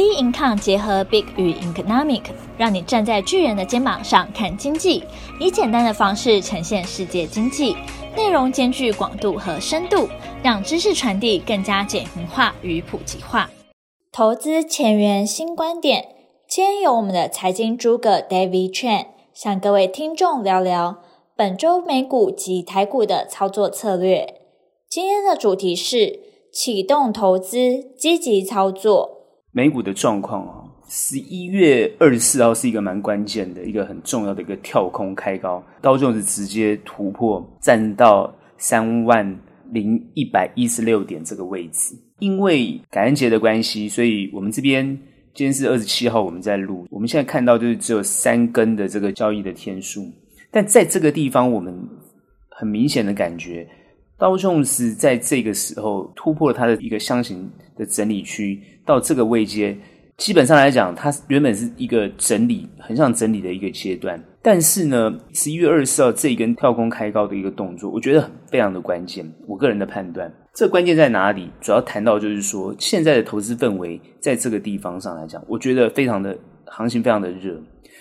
Bincom 结合 Big 与 Economic，让你站在巨人的肩膀上看经济，以简单的方式呈现世界经济，内容兼具广度和深度，让知识传递更加简明化与普及化。投资前沿新观点，今天由我们的财经诸葛 David Chan 向各位听众聊聊本周美股及台股的操作策略。今天的主题是启动投资，积极操作。美股的状况啊，十一月二十四号是一个蛮关键的一个很重要的一个跳空开高，道琼斯直接突破站到三万零一百一十六点这个位置。因为感恩节的关系，所以我们这边今天是二十七号，我们在录。我们现在看到就是只有三根的这个交易的天数，但在这个地方，我们很明显的感觉。道琼斯在这个时候突破了它的一个箱型的整理区，到这个位阶，基本上来讲，它原本是一个整理，很像整理的一个阶段。但是呢，十一月二十四号这一根跳空开高的一个动作，我觉得非常的关键。我个人的判断，这关键在哪里？主要谈到就是说，现在的投资氛围在这个地方上来讲，我觉得非常的行情非常的热。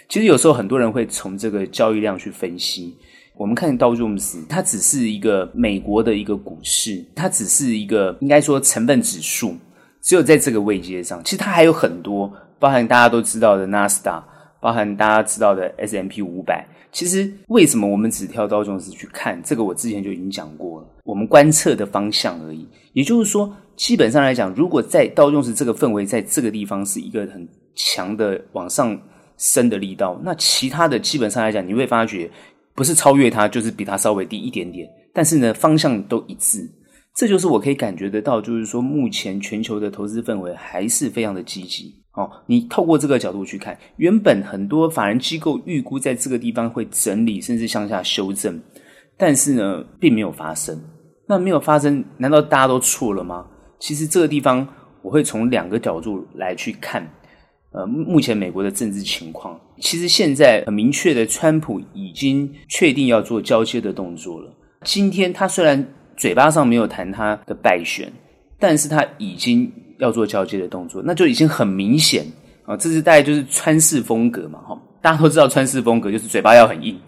其实有时候很多人会从这个交易量去分析。我们看道琼斯，它只是一个美国的一个股市，它只是一个应该说成分指数，只有在这个位阶上，其实它还有很多，包含大家都知道的纳斯达，包含大家知道的 S M P 五百。其实为什么我们只挑道琼斯去看？这个我之前就已经讲过了，我们观测的方向而已。也就是说，基本上来讲，如果在道琼斯这个氛围在这个地方是一个很强的往上升的力道，那其他的基本上来讲，你会发觉。不是超越它，就是比它稍微低一点点，但是呢，方向都一致。这就是我可以感觉得到，就是说目前全球的投资氛围还是非常的积极。哦，你透过这个角度去看，原本很多法人机构预估在这个地方会整理，甚至向下修正，但是呢，并没有发生。那没有发生，难道大家都错了吗？其实这个地方，我会从两个角度来去看。呃，目前美国的政治情况，其实现在很明确的，川普已经确定要做交接的动作了。今天他虽然嘴巴上没有谈他的败选，但是他已经要做交接的动作，那就已经很明显啊，这是大概就是川式风格嘛，哈，大家都知道川式风格就是嘴巴要很硬，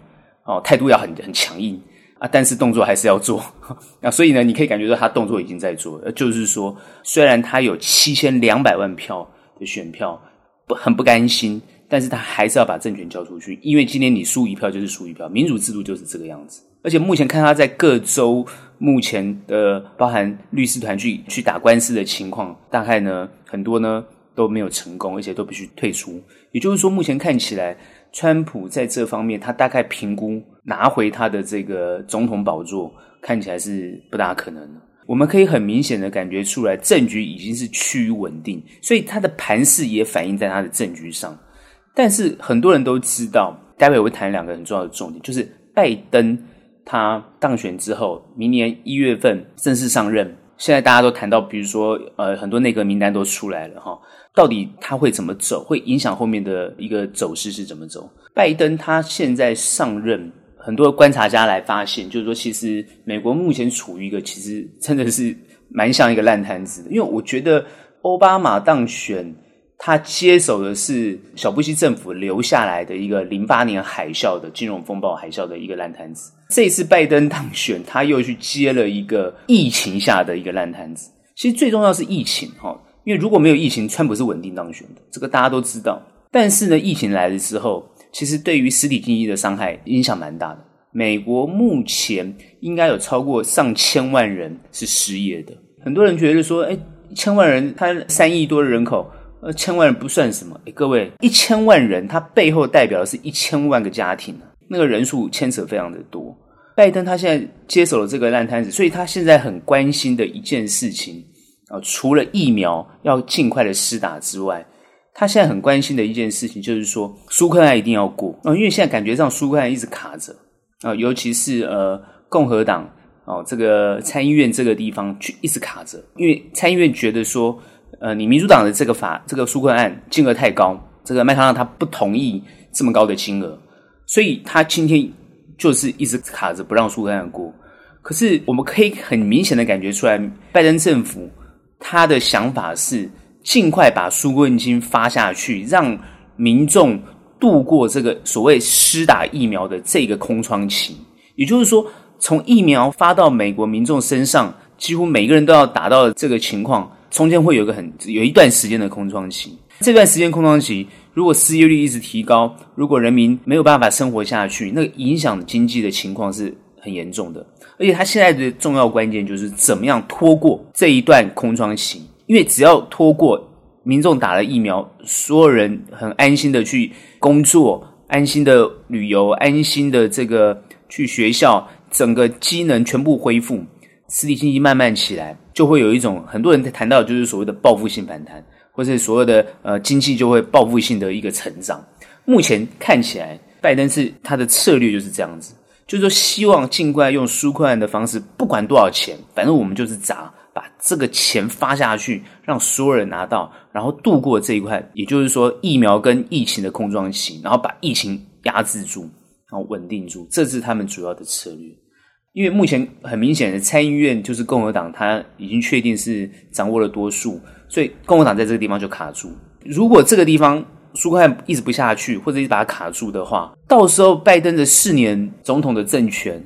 哦，态度要很很强硬啊，但是动作还是要做。那所以呢，你可以感觉到他动作已经在做，就是说，虽然他有七千两百万票的选票。很不甘心，但是他还是要把政权交出去，因为今天你输一票就是输一票，民主制度就是这个样子。而且目前看他在各州目前的包含律师团去去打官司的情况，大概呢很多呢都没有成功，而且都必须退出。也就是说，目前看起来，川普在这方面他大概评估拿回他的这个总统宝座，看起来是不大可能的。我们可以很明显的感觉出来，政局已经是趋于稳定，所以它的盘势也反映在它的政局上。但是很多人都知道，待会我会谈两个很重要的重点，就是拜登他当选之后，明年一月份正式上任。现在大家都谈到，比如说呃，很多内阁名单都出来了哈，到底他会怎么走，会影响后面的一个走势是怎么走？拜登他现在上任。很多观察家来发现，就是说，其实美国目前处于一个其实真的是蛮像一个烂摊子的。因为我觉得奥巴马当选，他接手的是小布希政府留下来的一个零八年海啸的金融风暴海啸的一个烂摊子。这一次拜登当选，他又去接了一个疫情下的一个烂摊子。其实最重要是疫情哈，因为如果没有疫情，川普是稳定当选的，这个大家都知道。但是呢，疫情来了之后。其实对于实体经济的伤害影响蛮大的。美国目前应该有超过上千万人是失业的。很多人觉得说，哎，一千万人，他三亿多的人口，呃，千万人不算什么。哎，各位，一千万人，他背后代表的是一千万个家庭，那个人数牵扯非常的多。拜登他现在接手了这个烂摊子，所以他现在很关心的一件事情啊，除了疫苗要尽快的施打之外。他现在很关心的一件事情就是说，纾困案一定要过啊，因为现在感觉上纾困案一直卡着啊，尤其是呃共和党哦，这个参议院这个地方去一直卡着，因为参议院觉得说，呃，你民主党的这个法这个苏克案金额太高，这个麦康纳他不同意这么高的金额，所以他今天就是一直卡着不让纾困案过。可是我们可以很明显的感觉出来，拜登政府他的想法是。尽快把纾困金发下去，让民众度过这个所谓施打疫苗的这个空窗期。也就是说，从疫苗发到美国民众身上，几乎每个人都要打到这个情况，中间会有一个很有一段时间的空窗期。这段时间空窗期，如果失业率一直提高，如果人民没有办法生活下去，那个影响经济的情况是很严重的。而且他现在的重要关键就是怎么样拖过这一段空窗期，因为只要拖过，民众打了疫苗，所有人很安心的去工作，安心的旅游，安心的这个去学校，整个机能全部恢复，实体经济慢慢起来，就会有一种很多人谈到就是所谓的报复性反弹，或是所有的呃经济就会报复性的一个成长。目前看起来，拜登是他的策略就是这样子。就是说，希望尽快用纾困案的方式，不管多少钱，反正我们就是砸，把这个钱发下去，让所有人拿到，然后度过这一块。也就是说，疫苗跟疫情的空窗期，然后把疫情压制住，然后稳定住，这是他们主要的策略。因为目前很明显的，参议院就是共和党，他已经确定是掌握了多数，所以共和党在这个地方就卡住。如果这个地方，纾困案一直不下去，或者一直把它卡住的话，到时候拜登的四年总统的政权，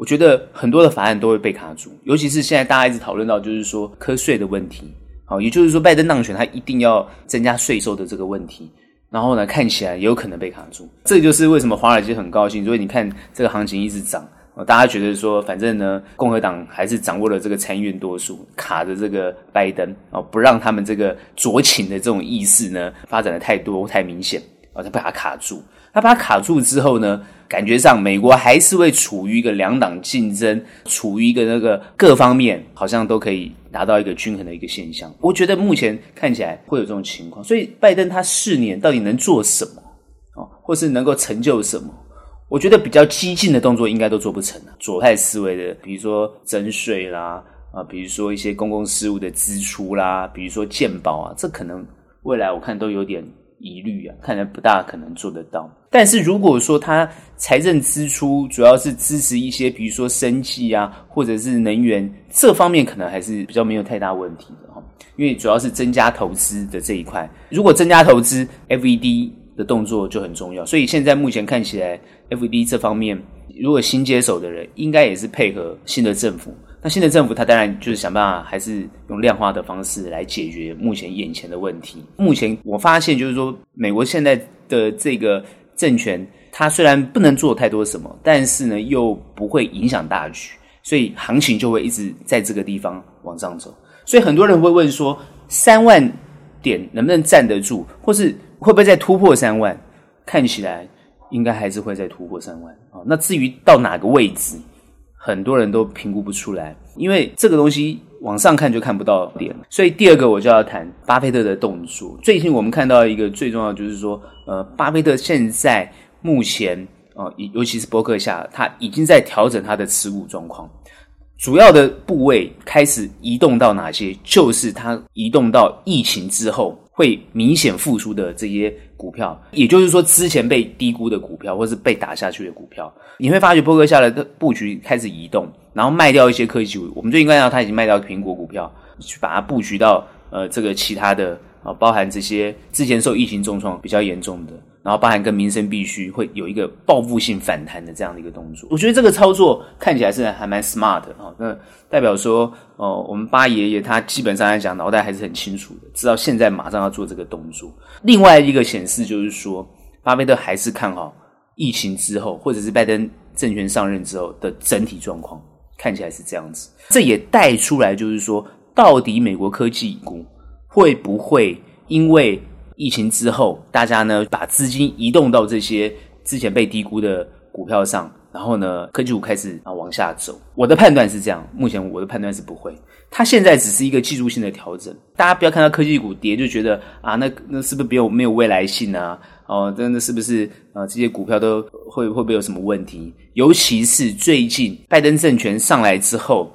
我觉得很多的法案都会被卡住。尤其是现在大家一直讨论到，就是说课税的问题。好，也就是说拜登当选，他一定要增加税收的这个问题。然后呢，看起来也有可能被卡住。这就是为什么华尔街很高兴，所以你看这个行情一直涨。大家觉得说，反正呢，共和党还是掌握了这个参议院多数，卡着这个拜登啊，不让他们这个酌情的这种意识呢发展的太多太明显啊，他把它卡住。他把它卡住之后呢，感觉上美国还是会处于一个两党竞争，处于一个那个各方面好像都可以达到一个均衡的一个现象。我觉得目前看起来会有这种情况，所以拜登他四年到底能做什么啊，或是能够成就什么？我觉得比较激进的动作应该都做不成了。左派思维的，比如说征税啦，啊，比如说一些公共事务的支出啦，比如说健保啊，这可能未来我看都有点疑虑啊，看来不大可能做得到。但是如果说他财政支出主要是支持一些，比如说生计啊，或者是能源这方面，可能还是比较没有太大问题的哈，因为主要是增加投资的这一块。如果增加投资，FED 的动作就很重要，所以现在目前看起来，FED 这方面如果新接手的人，应该也是配合新的政府。那新的政府它当然就是想办法，还是用量化的方式来解决目前眼前的问题。目前我发现就是说，美国现在的这个政权，它虽然不能做太多什么，但是呢又不会影响大局，所以行情就会一直在这个地方往上走。所以很多人会问说，三万点能不能站得住，或是？会不会再突破三万？看起来应该还是会再突破三万啊。那至于到哪个位置，很多人都评估不出来，因为这个东西往上看就看不到点。所以第二个我就要谈巴菲特的动作。最近我们看到一个最重要就是说，呃，巴菲特现在目前啊，尤其是伯克夏，他已经在调整他的持股状况。主要的部位开始移动到哪些？就是他移动到疫情之后会明显复苏的这些股票，也就是说之前被低估的股票，或是被打下去的股票，你会发觉波哥下来的布局开始移动，然后卖掉一些科技股。我们最近看到他已经卖掉苹果股票，去把它布局到呃这个其他的啊，包含这些之前受疫情重创比较严重的。然后包含跟民生必须会有一个报复性反弹的这样的一个动作，我觉得这个操作看起来是还蛮 smart 的啊。那代表说，哦，我们巴爷爷他基本上来讲脑袋还是很清楚的，知道现在马上要做这个动作。另外一个显示就是说，巴菲特还是看好疫情之后，或者是拜登政权上任之后的整体状况，看起来是这样子。这也带出来就是说，到底美国科技股会不会因为疫情之后，大家呢把资金移动到这些之前被低估的股票上，然后呢科技股开始啊往下走。我的判断是这样，目前我的判断是不会。它现在只是一个技术性的调整，大家不要看到科技股跌就觉得啊，那那是不是没有没有未来性啊？哦，真的是不是啊？这些股票都会会不会有什么问题？尤其是最近拜登政权上来之后，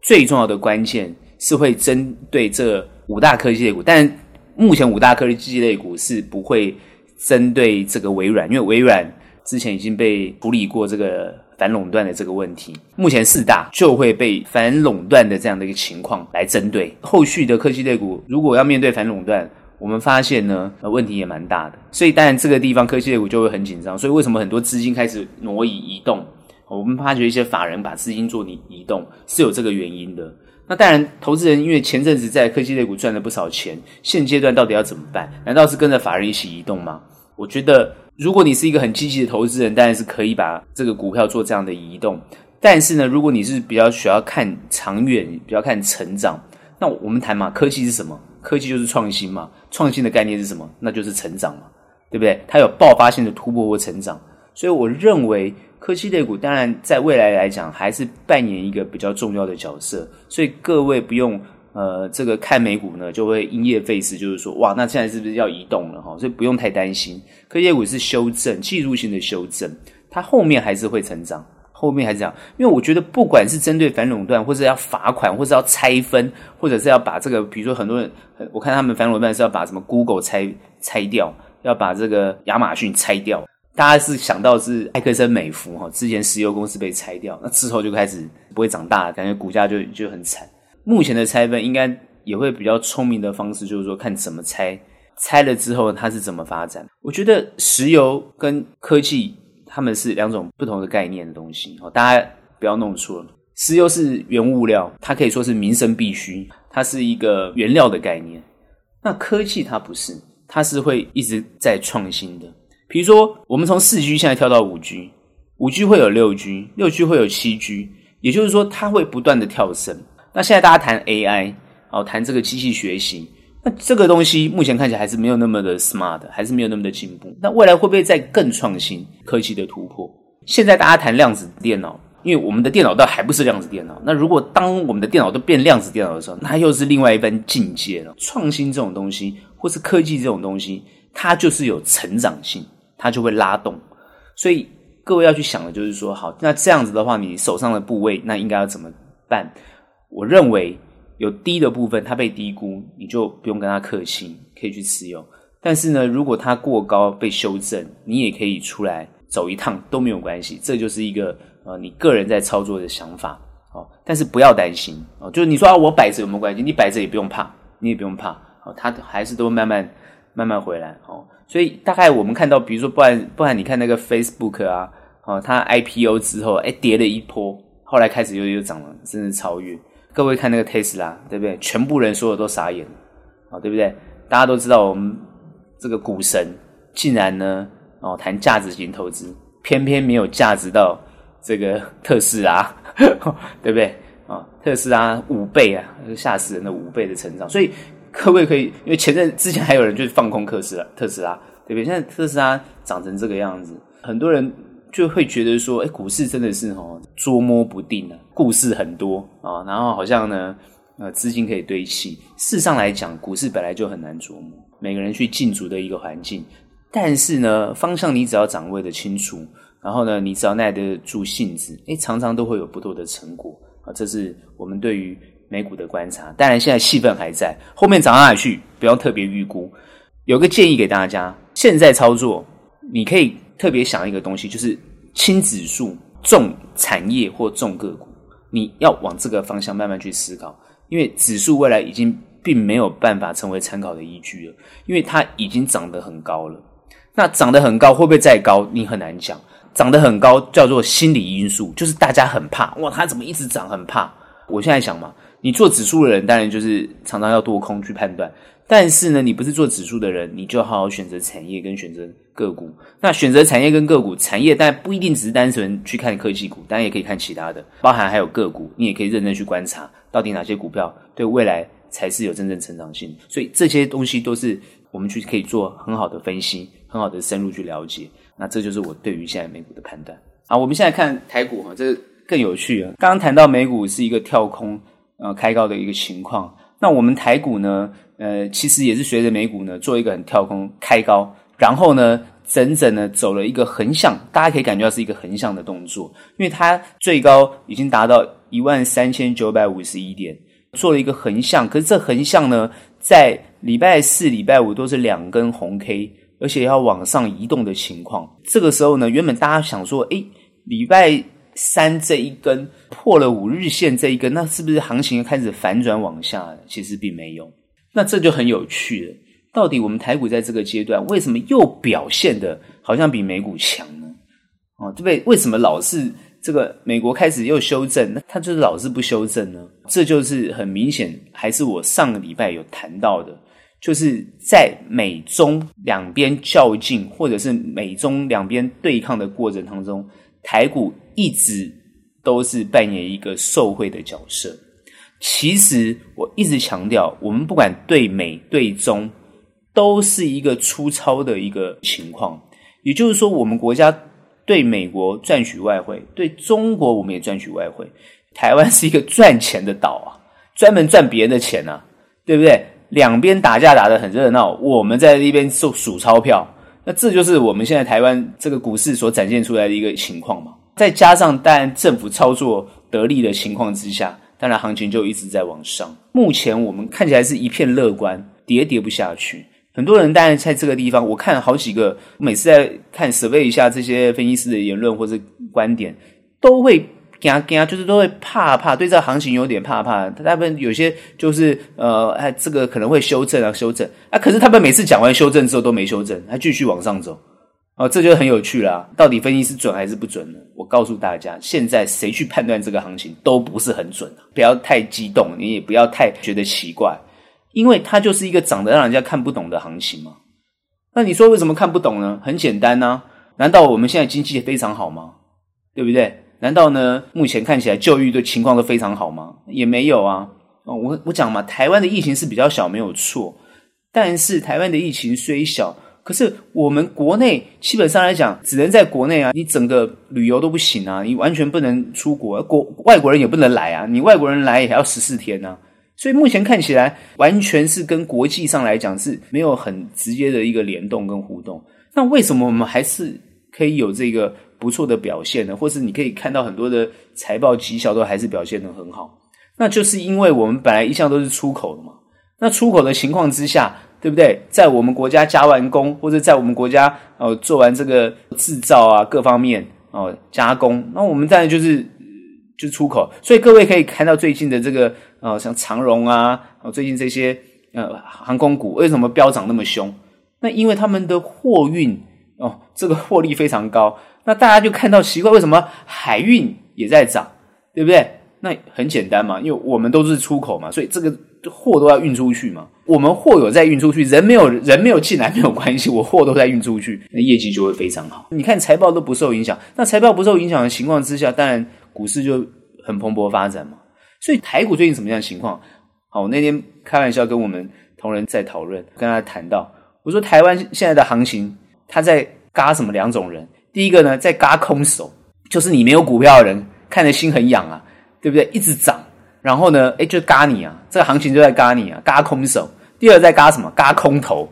最重要的关键是会针对这五大科技类股，但。目前五大科技类股是不会针对这个微软，因为微软之前已经被处理过这个反垄断的这个问题。目前四大就会被反垄断的这样的一个情况来针对。后续的科技类股如果要面对反垄断，我们发现呢，问题也蛮大的。所以当然这个地方科技类股就会很紧张。所以为什么很多资金开始挪移移动？我们发觉一些法人把资金做移移动是有这个原因的。那当然，投资人因为前阵子在科技类股赚了不少钱，现阶段到底要怎么办？难道是跟着法人一起移动吗？我觉得，如果你是一个很积极的投资人，当然是可以把这个股票做这样的移动。但是呢，如果你是比较需要看长远、比较看成长，那我们谈嘛，科技是什么？科技就是创新嘛。创新的概念是什么？那就是成长嘛，对不对？它有爆发性的突破或成长。所以我认为。科技类股当然在未来来讲还是扮演一个比较重要的角色，所以各位不用呃这个看美股呢就会因噎废食，就是说哇那现在是不是要移动了哈？所以不用太担心，科技类股是修正技术性的修正，它后面还是会成长，后面还是这样，因为我觉得不管是针对反垄断，或者要罚款，或者要拆分，或者是要把这个比如说很多人我看他们反垄断是要把什么 Google 拆拆掉，要把这个亚马逊拆掉。大家是想到是埃克森美孚哈，之前石油公司被拆掉，那之后就开始不会长大了，感觉股价就就很惨。目前的拆分应该也会比较聪明的方式，就是说看怎么拆，拆了之后它是怎么发展。我觉得石油跟科技他们是两种不同的概念的东西哦，大家不要弄错了。石油是原物料，它可以说是民生必需，它是一个原料的概念。那科技它不是，它是会一直在创新的。比如说，我们从四 G 现在跳到五 G，五 G 会有六 G，六 G 会有七 G，也就是说，它会不断的跳升。那现在大家谈 AI，哦，谈这个机器学习，那这个东西目前看起来还是没有那么的 smart，还是没有那么的进步。那未来会不会再更创新科技的突破？现在大家谈量子电脑，因为我们的电脑都还不是量子电脑。那如果当我们的电脑都变量子电脑的时候，那又是另外一番境界了。创新这种东西，或是科技这种东西，它就是有成长性。它就会拉动，所以各位要去想的就是说，好，那这样子的话，你手上的部位那应该要怎么办？我认为有低的部分，它被低估，你就不用跟它客气，可以去持有。但是呢，如果它过高被修正，你也可以出来走一趟都没有关系。这就是一个呃，你个人在操作的想法哦。但是不要担心哦，就是你说啊，我摆着有没有关系？你摆着也不用怕，你也不用怕哦，它还是都慢慢慢慢回来哦。所以大概我们看到，比如说，不然不然，你看那个 Facebook 啊，哦，它 IPO 之后，哎，跌了一波，后来开始又又涨了，甚至超越。各位看那个 Tesla，对不对？全部人所有都傻眼，哦，对不对？大家都知道，我们这个股神竟然呢，哦，谈价值型投资，偏偏没有价值到这个 特斯拉，对不对？啊，特斯拉五倍啊，吓死人的五倍的成长，所以。各位可以，因为前阵之前还有人就是放空特斯拉，特斯拉对不对？现在特斯拉涨成这个样子，很多人就会觉得说，哎，股市真的是哦捉摸不定啊，故事很多啊，然后好像呢，呃，资金可以堆砌。事实上来讲，股市本来就很难琢磨，每个人去竞逐的一个环境。但是呢，方向你只要掌握的清楚，然后呢，你只要耐得住性子，哎，常常都会有不错的成果啊。这是我们对于。美股的观察，当然现在气氛还在，后面涨到哪里去，不要特别预估。有个建议给大家，现在操作你可以特别想一个东西，就是轻指数、重产业或重个股，你要往这个方向慢慢去思考，因为指数未来已经并没有办法成为参考的依据了，因为它已经涨得很高了。那涨得很高会不会再高？你很难讲。涨得很高叫做心理因素，就是大家很怕，哇，它怎么一直涨？很怕。我现在想嘛。你做指数的人，当然就是常常要多空去判断。但是呢，你不是做指数的人，你就好好选择产业跟选择个股。那选择产业跟个股，产业但不一定只是单纯去看科技股，当然也可以看其他的，包含还有个股，你也可以认真去观察，到底哪些股票对未来才是有真正成长性。所以这些东西都是我们去可以做很好的分析，很好的深入去了解。那这就是我对于现在美股的判断。啊，我们现在看台股哈，这更有趣了。刚刚谈到美股是一个跳空。呃，开高的一个情况。那我们台股呢？呃，其实也是随着美股呢做一个很跳空开高，然后呢，整整呢走了一个横向，大家可以感觉到是一个横向的动作，因为它最高已经达到一万三千九百五十一点，做了一个横向。可是这横向呢，在礼拜四、礼拜五都是两根红 K，而且要往上移动的情况。这个时候呢，原本大家想说，诶，礼拜三这一根破了五日线这一根，那是不是行情开始反转往下？其实并没有。那这就很有趣了。到底我们台股在这个阶段为什么又表现得好像比美股强呢？哦，对不对？为什么老是这个美国开始又修正，那它就是老是不修正呢？这就是很明显，还是我上个礼拜有谈到的，就是在美中两边较劲，或者是美中两边对抗的过程当中，台股一直都是扮演一个受贿的角色。其实我一直强调，我们不管对美对中，都是一个粗糙的一个情况。也就是说，我们国家。对美国赚取外汇，对中国我们也赚取外汇。台湾是一个赚钱的岛啊，专门赚别人的钱啊，对不对？两边打架打得很热闹，我们在那边数数钞票。那这就是我们现在台湾这个股市所展现出来的一个情况嘛。再加上当然政府操作得力的情况之下，当然行情就一直在往上。目前我们看起来是一片乐观，跌跌不下去。很多人当然在这个地方，我看好几个，每次在看 survey 一下这些分析师的言论或者观点，都会惊惊，就是都会怕怕，对这个行情有点怕怕。他们有些就是呃，哎，这个可能会修正啊，修正啊。可是他们每次讲完修正之后都没修正，还继续往上走，哦，这就很有趣啦。到底分析是准还是不准呢？我告诉大家，现在谁去判断这个行情都不是很准，不要太激动，你也不要太觉得奇怪。因为它就是一个长得让人家看不懂的行情嘛。那你说为什么看不懂呢？很简单呐，难道我们现在经济非常好吗？对不对？难道呢，目前看起来就育的情况都非常好吗？也没有啊。哦，我我讲嘛，台湾的疫情是比较小，没有错。但是台湾的疫情虽小，可是我们国内基本上来讲，只能在国内啊，你整个旅游都不行啊，你完全不能出国，国外国人也不能来啊，你外国人来也要十四天呢。所以目前看起来，完全是跟国际上来讲是没有很直接的一个联动跟互动。那为什么我们还是可以有这个不错的表现呢？或是你可以看到很多的财报绩效都还是表现得很好？那就是因为我们本来一向都是出口的嘛。那出口的情况之下，对不对？在我们国家加完工，或者在我们国家哦做完这个制造啊各方面哦加工，那我们当然就是。就出口，所以各位可以看到最近的这个呃，像长荣啊，最近这些呃航空股为什么飙涨那么凶？那因为他们的货运哦，这个获利非常高。那大家就看到奇怪，为什么海运也在涨，对不对？那很简单嘛，因为我们都是出口嘛，所以这个货都要运出去嘛。我们货有在运出去，人没有人没有进来没有关系，我货都在运出去，那业绩就会非常好。你看财报都不受影响，那财报不受影响的情况之下，当然。股市就很蓬勃发展嘛，所以台股最近什么样的情况？好，我那天开玩笑跟我们同仁在讨论，跟他谈到，我说台湾现在的行情，他在嘎什么两种人？第一个呢，在嘎空手，就是你没有股票的人，看得心很痒啊，对不对？一直涨，然后呢，诶就嘎你啊，这个行情就在嘎你啊，嘎空手。第二在嘎什么？嘎空头，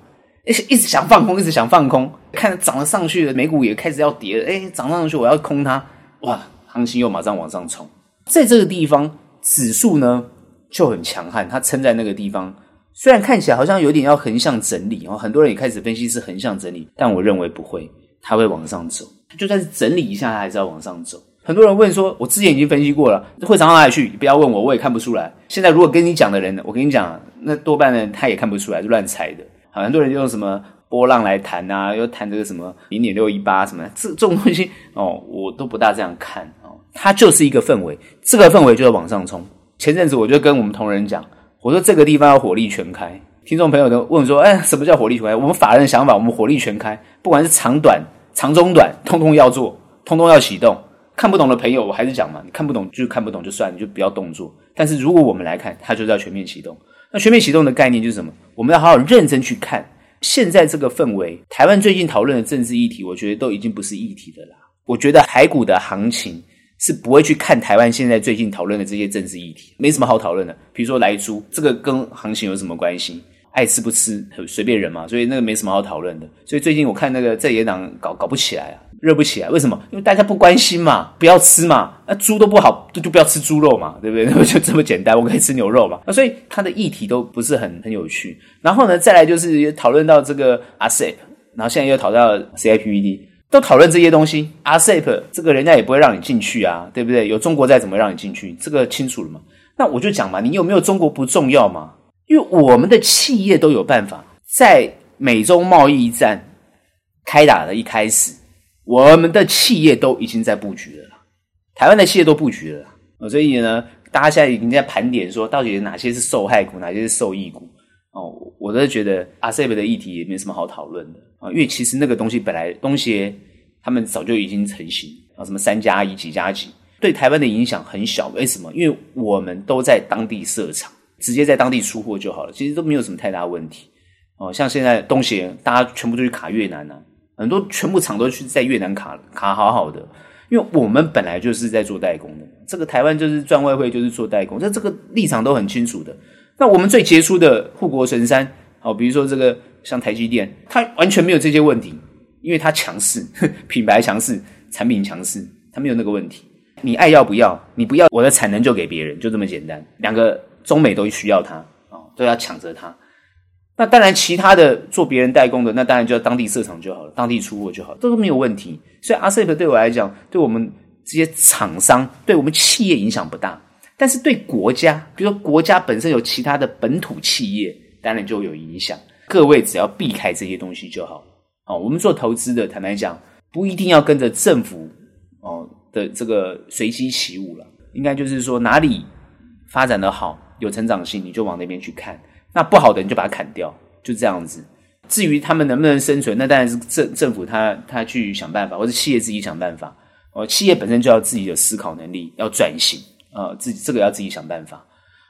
一一直想放空，一直想放空，看涨了上去了，美股也开始要跌了，诶涨上去我要空它，哇！行情又马上往上冲，在这个地方指数呢就很强悍，它撑在那个地方，虽然看起来好像有点要横向整理哦，很多人也开始分析是横向整理，但我认为不会，它会往上走，就算是整理一下，它还是要往上走。很多人问说，我之前已经分析过了，会涨到哪里去？不要问我，我也看不出来。现在如果跟你讲的人，我跟你讲，那多半呢他也看不出来，是乱猜的。好，很多人用什么波浪来谈啊，又谈这个什么零点六一八什么，这这种东西哦，我都不大这样看。它就是一个氛围，这个氛围就要往上冲。前阵子我就跟我们同仁讲，我说这个地方要火力全开。听众朋友都问说，哎，什么叫火力全开？我们法人的想法，我们火力全开，不管是长短、长中短，通通要做，通通要启动。看不懂的朋友，我还是讲嘛，你看不懂就看不懂就算，你就不要动作。但是如果我们来看，它就是要全面启动。那全面启动的概念就是什么？我们要好好认真去看现在这个氛围。台湾最近讨论的政治议题，我觉得都已经不是议题的啦。我觉得台股的行情。是不会去看台湾现在最近讨论的这些政治议题，没什么好讨论的。比如说莱猪，这个跟行情有什么关系？爱吃不吃随便人嘛，所以那个没什么好讨论的。所以最近我看那个在野党搞搞不起来啊，热不起来，为什么？因为大家不关心嘛，不要吃嘛，那猪都不好，就不要吃猪肉嘛，对不对？那 就这么简单，我可以吃牛肉嘛。那所以它的议题都不是很很有趣。然后呢，再来就是讨论到这个 RCEP，然后现在又讨论到 CIPPD。都讨论这些东西，RCEP 这个人家也不会让你进去啊，对不对？有中国在，怎么让你进去？这个清楚了吗？那我就讲嘛，你有没有中国不重要嘛？因为我们的企业都有办法，在美中贸易战开打的一开始，我们的企业都已经在布局了，台湾的企业都布局了，所以呢，大家现在已经在盘点说，到底哪些是受害股，哪些是受益股。哦，我都是觉得 RCEP 的议题也没什么好讨论的啊，因为其实那个东西本来东协他们早就已经成型啊，什么三加一几加几，对台湾的影响很小。为什么？因为我们都在当地设厂，直接在当地出货就好了，其实都没有什么太大问题。哦，像现在东协大家全部都去卡越南啊，很多全部厂都去在越南卡卡好好的，因为我们本来就是在做代工的，这个台湾就是赚外汇就是做代工，这这个立场都很清楚的。那我们最杰出的护国神山，好，比如说这个像台积电，它完全没有这些问题，因为它强势，品牌强势，产品强势，它没有那个问题。你爱要不要？你不要，我的产能就给别人，就这么简单。两个中美都需要它，哦，都要抢着它。那当然，其他的做别人代工的，那当然就要当地设厂就好了，当地出货就好，这都没有问题。所以 RCEP 对我来讲，对我们这些厂商，对我们企业影响不大。但是对国家，比如说国家本身有其他的本土企业，当然就有影响。各位只要避开这些东西就好。哦，我们做投资的，坦白讲，不一定要跟着政府哦的这个随机起舞了。应该就是说，哪里发展的好，有成长性，你就往那边去看。那不好的，你就把它砍掉，就这样子。至于他们能不能生存，那当然是政政府他他去想办法，或者企业自己想办法。哦，企业本身就要自己的思考能力，要转型。呃，自己这个要自己想办法，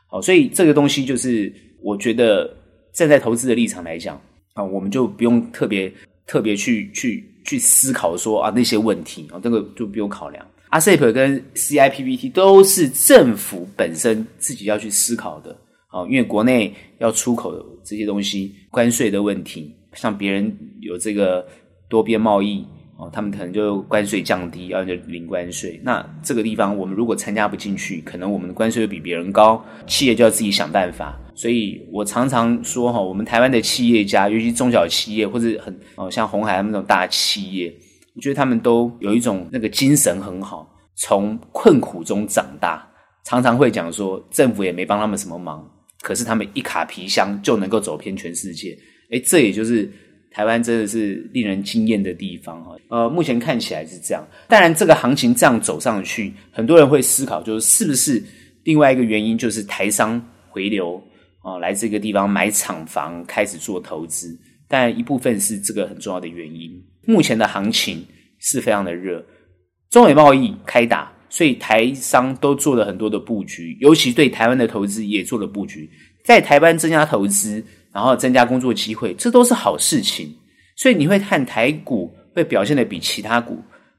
好，所以这个东西就是我觉得站在投资的立场来讲啊，我们就不用特别特别去去去思考说啊那些问题啊，这个就不用考量。RCEP 跟 CIPPT 都是政府本身自己要去思考的，啊，因为国内要出口这些东西，关税的问题，像别人有这个多边贸易。哦，他们可能就关税降低，然后就零关税。那这个地方，我们如果参加不进去，可能我们的关税会比别人高，企业就要自己想办法。所以我常常说哈，我们台湾的企业家，尤其中小企业或者很哦像鸿海他们那种大企业，我觉得他们都有一种那个精神很好，从困苦中长大。常常会讲说，政府也没帮他们什么忙，可是他们一卡皮箱就能够走遍全世界。诶，这也就是。台湾真的是令人惊艳的地方哈，呃，目前看起来是这样。当然，这个行情这样走上去，很多人会思考，就是是不是另外一个原因，就是台商回流啊，来这个地方买厂房，开始做投资。但一部分是这个很重要的原因。目前的行情是非常的热，中美贸易开打，所以台商都做了很多的布局，尤其对台湾的投资也做了布局，在台湾增加投资。然后增加工作机会，这都是好事情。所以你会看台股会表现的比其他股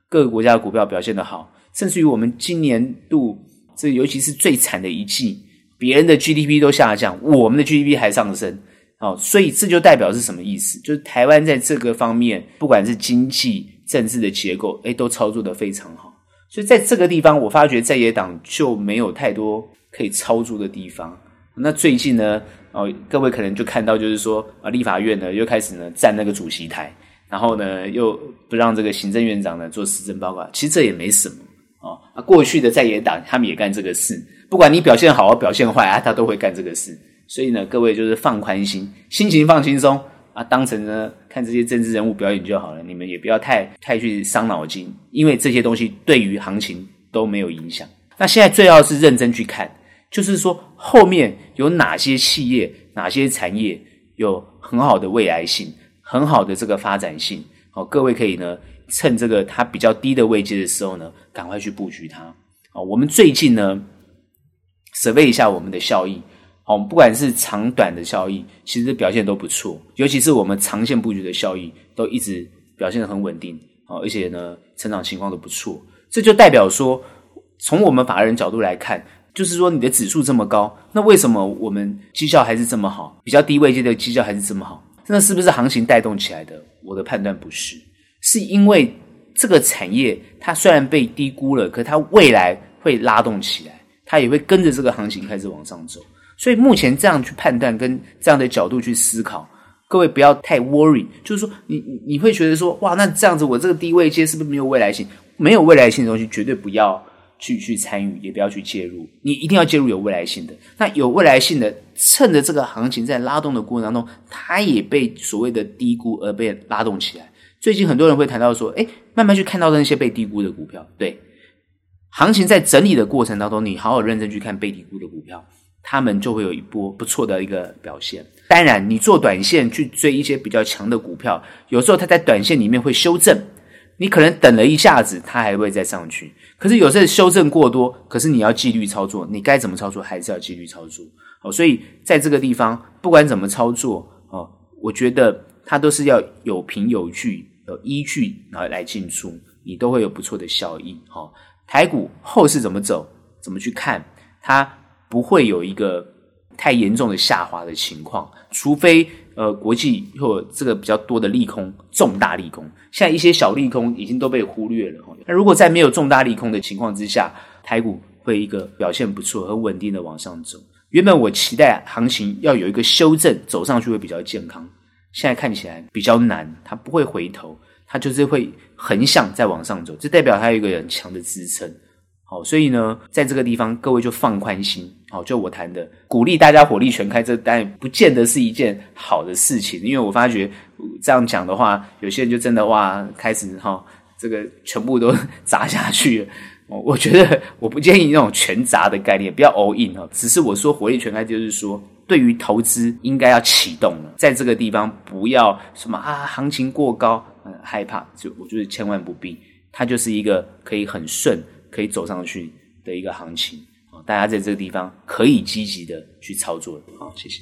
各个国家的股票表现的好，甚至于我们今年度这尤其是最惨的一季，别人的 GDP 都下降，我们的 GDP 还上升。哦，所以这就代表是什么意思？就是台湾在这个方面，不管是经济、政治的结构，诶，都操作的非常好。所以在这个地方，我发觉在野党就没有太多可以操作的地方。那最近呢？哦，各位可能就看到，就是说啊，立法院呢又开始呢占那个主席台，然后呢又不让这个行政院长呢做施政报告。其实这也没什么哦。啊，过去的在野党他们也干这个事，不管你表现好或表现坏啊，他都会干这个事。所以呢，各位就是放宽心，心情放轻松啊，当成呢看这些政治人物表演就好了。你们也不要太太去伤脑筋，因为这些东西对于行情都没有影响。那现在最好是认真去看。就是说，后面有哪些企业、哪些产业有很好的未来性、很好的这个发展性？好，各位可以呢，趁这个它比较低的位阶的时候呢，赶快去布局它。好，我们最近呢，survey 一下我们的效益。哦，不管是长短的效益，其实表现都不错。尤其是我们长线布局的效益，都一直表现得很稳定。哦，而且呢，成长情况都不错。这就代表说，从我们法人角度来看。就是说，你的指数这么高，那为什么我们绩效还是这么好？比较低位阶的绩效还是这么好，那是不是行情带动起来的？我的判断不是，是因为这个产业它虽然被低估了，可它未来会拉动起来，它也会跟着这个行情开始往上走。所以目前这样去判断跟这样的角度去思考，各位不要太 worry，就是说你你会觉得说哇，那这样子我这个低位接是不是没有未来性？没有未来性的东西绝对不要去去参与，也不要去介入。你一定要介入有未来性的。那有未来性的，趁着这个行情在拉动的过程当中，它也被所谓的低估而被拉动起来。最近很多人会谈到说，哎，慢慢去看到那些被低估的股票。对，行情在整理的过程当中，你好好认真去看被低估的股票。他们就会有一波不错的一个表现。当然，你做短线去追一些比较强的股票，有时候它在短线里面会修正，你可能等了一下子，它还会再上去。可是有时候修正过多，可是你要纪律操作，你该怎么操作还是要纪律操作。哦，所以在这个地方，不管怎么操作，哦，我觉得它都是要有凭有据、有依据，来来进出，你都会有不错的效益。哦，台股后市怎么走，怎么去看它？不会有一个太严重的下滑的情况，除非呃国际或这个比较多的利空，重大利空，现在一些小利空已经都被忽略了。那如果在没有重大利空的情况之下，台股会一个表现不错、很稳定的往上走。原本我期待行情要有一个修正，走上去会比较健康，现在看起来比较难，它不会回头，它就是会横向再往上走，这代表它有一个很强的支撑。好，所以呢，在这个地方，各位就放宽心。好，就我谈的，鼓励大家火力全开，这当然不见得是一件好的事情。因为我发觉这样讲的话，有些人就真的哇，开始哈，这个全部都 砸下去了。我觉得我不建议那种全砸的概念，不要 all in 哈。只是我说火力全开，就是说对于投资应该要启动了，在这个地方不要什么啊，行情过高，嗯，害怕，就我觉得千万不必。它就是一个可以很顺。可以走上去的一个行情啊，大家在这个地方可以积极的去操作。好，谢谢。